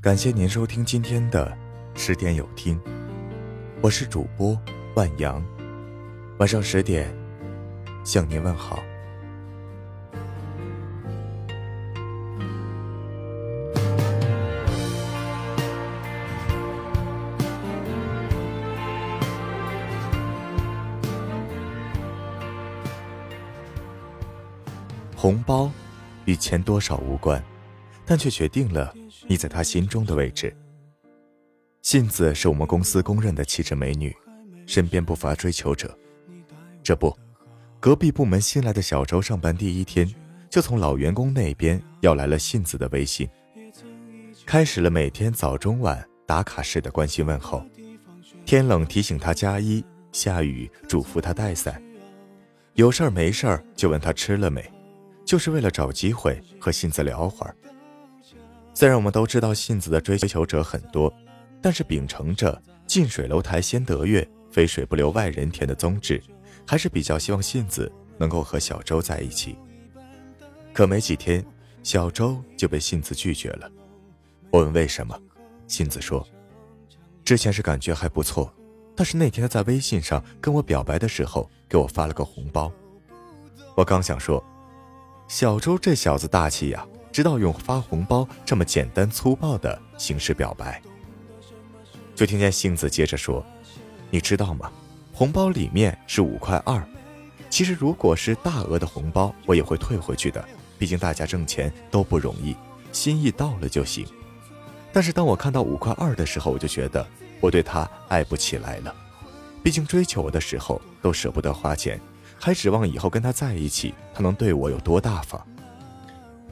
感谢您收听今天的十点有听，我是主播万阳，晚上十点向您问好。红包与钱多少无关，但却决定了你在他心中的位置。信子是我们公司公认的气质美女，身边不乏追求者。这不，隔壁部门新来的小周上班第一天，就从老员工那边要来了信子的微信，开始了每天早中晚打卡式的关心问候。天冷提醒他加衣，下雨嘱咐他带伞，有事儿没事儿就问他吃了没。就是为了找机会和信子聊会儿。虽然我们都知道信子的追求者很多，但是秉承着“近水楼台先得月，肥水不流外人田”的宗旨，还是比较希望信子能够和小周在一起。可没几天，小周就被信子拒绝了。我问为什么，信子说：“之前是感觉还不错，但是那天他在微信上跟我表白的时候，给我发了个红包。”我刚想说。小周这小子大气呀，知道用发红包这么简单粗暴的形式表白。就听见杏子接着说：“你知道吗？红包里面是五块二。其实如果是大额的红包，我也会退回去的。毕竟大家挣钱都不容易，心意到了就行。但是当我看到五块二的时候，我就觉得我对他爱不起来了。毕竟追求我的时候都舍不得花钱。”还指望以后跟他在一起，他能对我有多大方？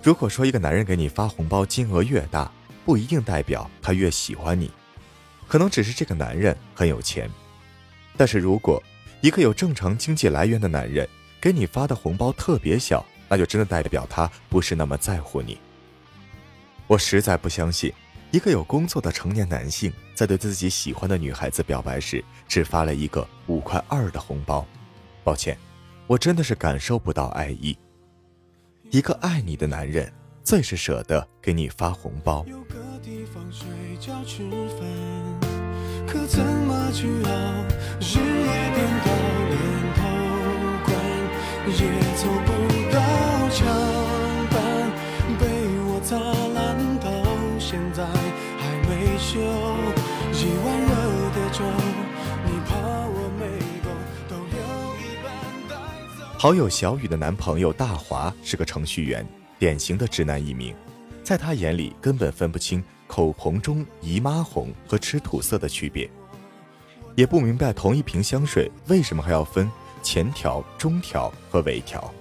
如果说一个男人给你发红包金额越大，不一定代表他越喜欢你，可能只是这个男人很有钱。但是如果一个有正常经济来源的男人给你发的红包特别小，那就真的代表他不是那么在乎你。我实在不相信，一个有工作的成年男性在对自己喜欢的女孩子表白时，只发了一个五块二的红包。抱歉。我真的是感受不到爱意。一个爱你的男人，最是舍得给你发红包。有个地方睡觉吃饭可怎么去熬？日夜颠倒，连头光也凑不到墙板，被我砸烂到现在还没修。好友小雨的男朋友大华是个程序员，典型的直男一名，在他眼里根本分不清口红中姨妈红和吃土色的区别，也不明白同一瓶香水为什么还要分前调、中调和尾调。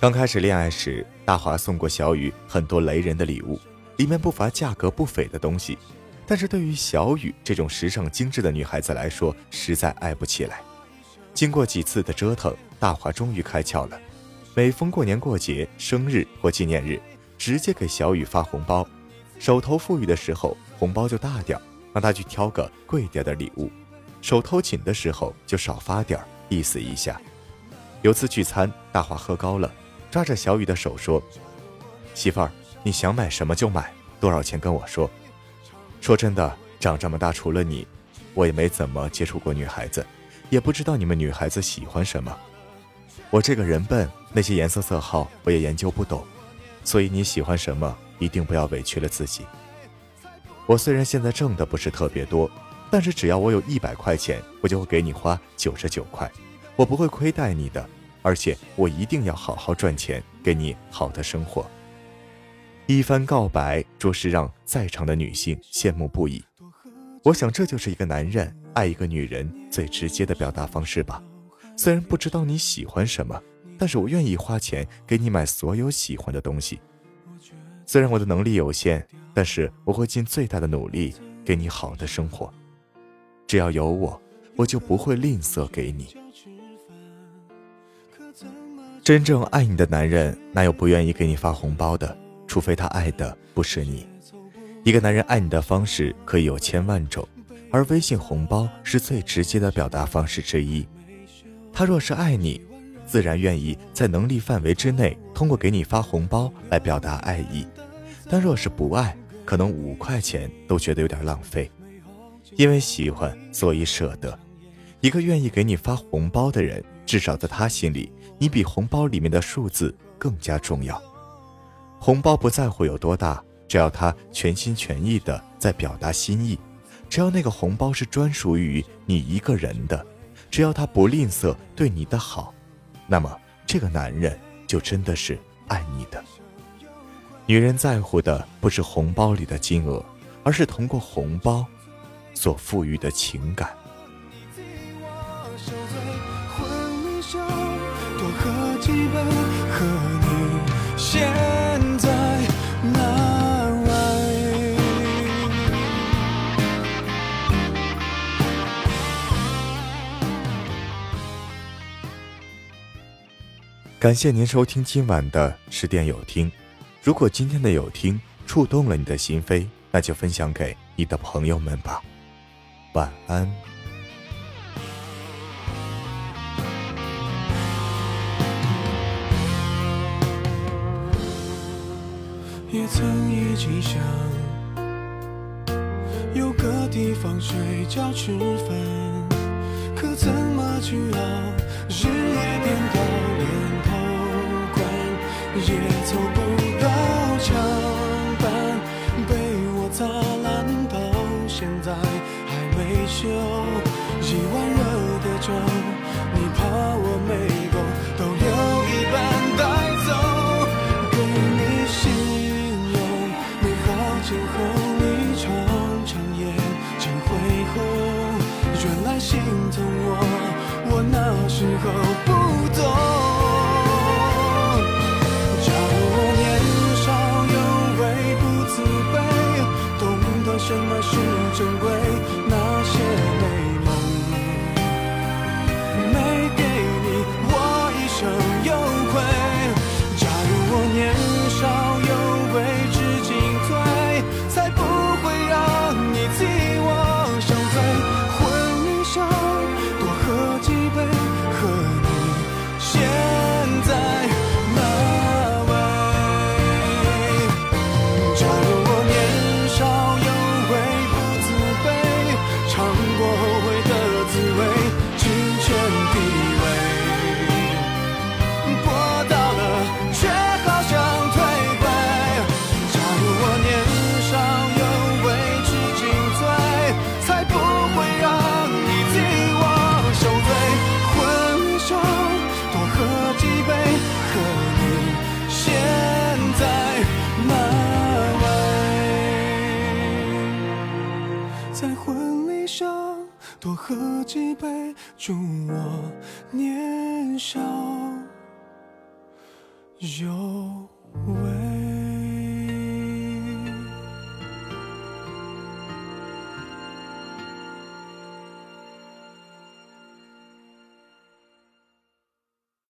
刚开始恋爱时，大华送过小雨很多雷人的礼物，里面不乏价格不菲的东西，但是对于小雨这种时尚精致的女孩子来说，实在爱不起来。经过几次的折腾，大华终于开窍了。每逢过年过节、生日或纪念日，直接给小雨发红包。手头富裕的时候，红包就大点儿让他去挑个贵点的礼物；手头紧的时候，就少发点儿意思一下。有次聚餐，大华喝高了，抓着小雨的手说：“媳妇儿，你想买什么就买，多少钱跟我说。”说真的，长这么大，除了你，我也没怎么接触过女孩子。也不知道你们女孩子喜欢什么，我这个人笨，那些颜色色号我也研究不懂，所以你喜欢什么，一定不要委屈了自己。我虽然现在挣的不是特别多，但是只要我有一百块钱，我就会给你花九十九块，我不会亏待你的，而且我一定要好好赚钱，给你好的生活。一番告白，着实让在场的女性羡慕不已。我想，这就是一个男人爱一个女人最直接的表达方式吧。虽然不知道你喜欢什么，但是我愿意花钱给你买所有喜欢的东西。虽然我的能力有限，但是我会尽最大的努力给你好的生活。只要有我，我就不会吝啬给你。真正爱你的男人，哪有不愿意给你发红包的？除非他爱的不是你。一个男人爱你的方式可以有千万种，而微信红包是最直接的表达方式之一。他若是爱你，自然愿意在能力范围之内通过给你发红包来表达爱意；但若是不爱，可能五块钱都觉得有点浪费。因为喜欢，所以舍得。一个愿意给你发红包的人，至少在他心里，你比红包里面的数字更加重要。红包不在乎有多大，只要他全心全意的在表达心意，只要那个红包是专属于你一个人的，只要他不吝啬对你的好，那么这个男人就真的是爱你的。女人在乎的不是红包里的金额，而是通过红包。所赋予的情感。感谢您收听今晚的十点有听。如果今天的有听触动了你的心扉，那就分享给你的朋友们吧。晚安。也曾一起想有个地方睡觉吃饭，可怎么去熬？日夜颠倒，连也凑不到墙。板，被我擦烂到现在还没修，一碗热的粥，你怕我没够，都留一半带走。给你形容美好今后，你常常眼睛会红。原来心疼我，我那时候不懂。多祝我年少有为。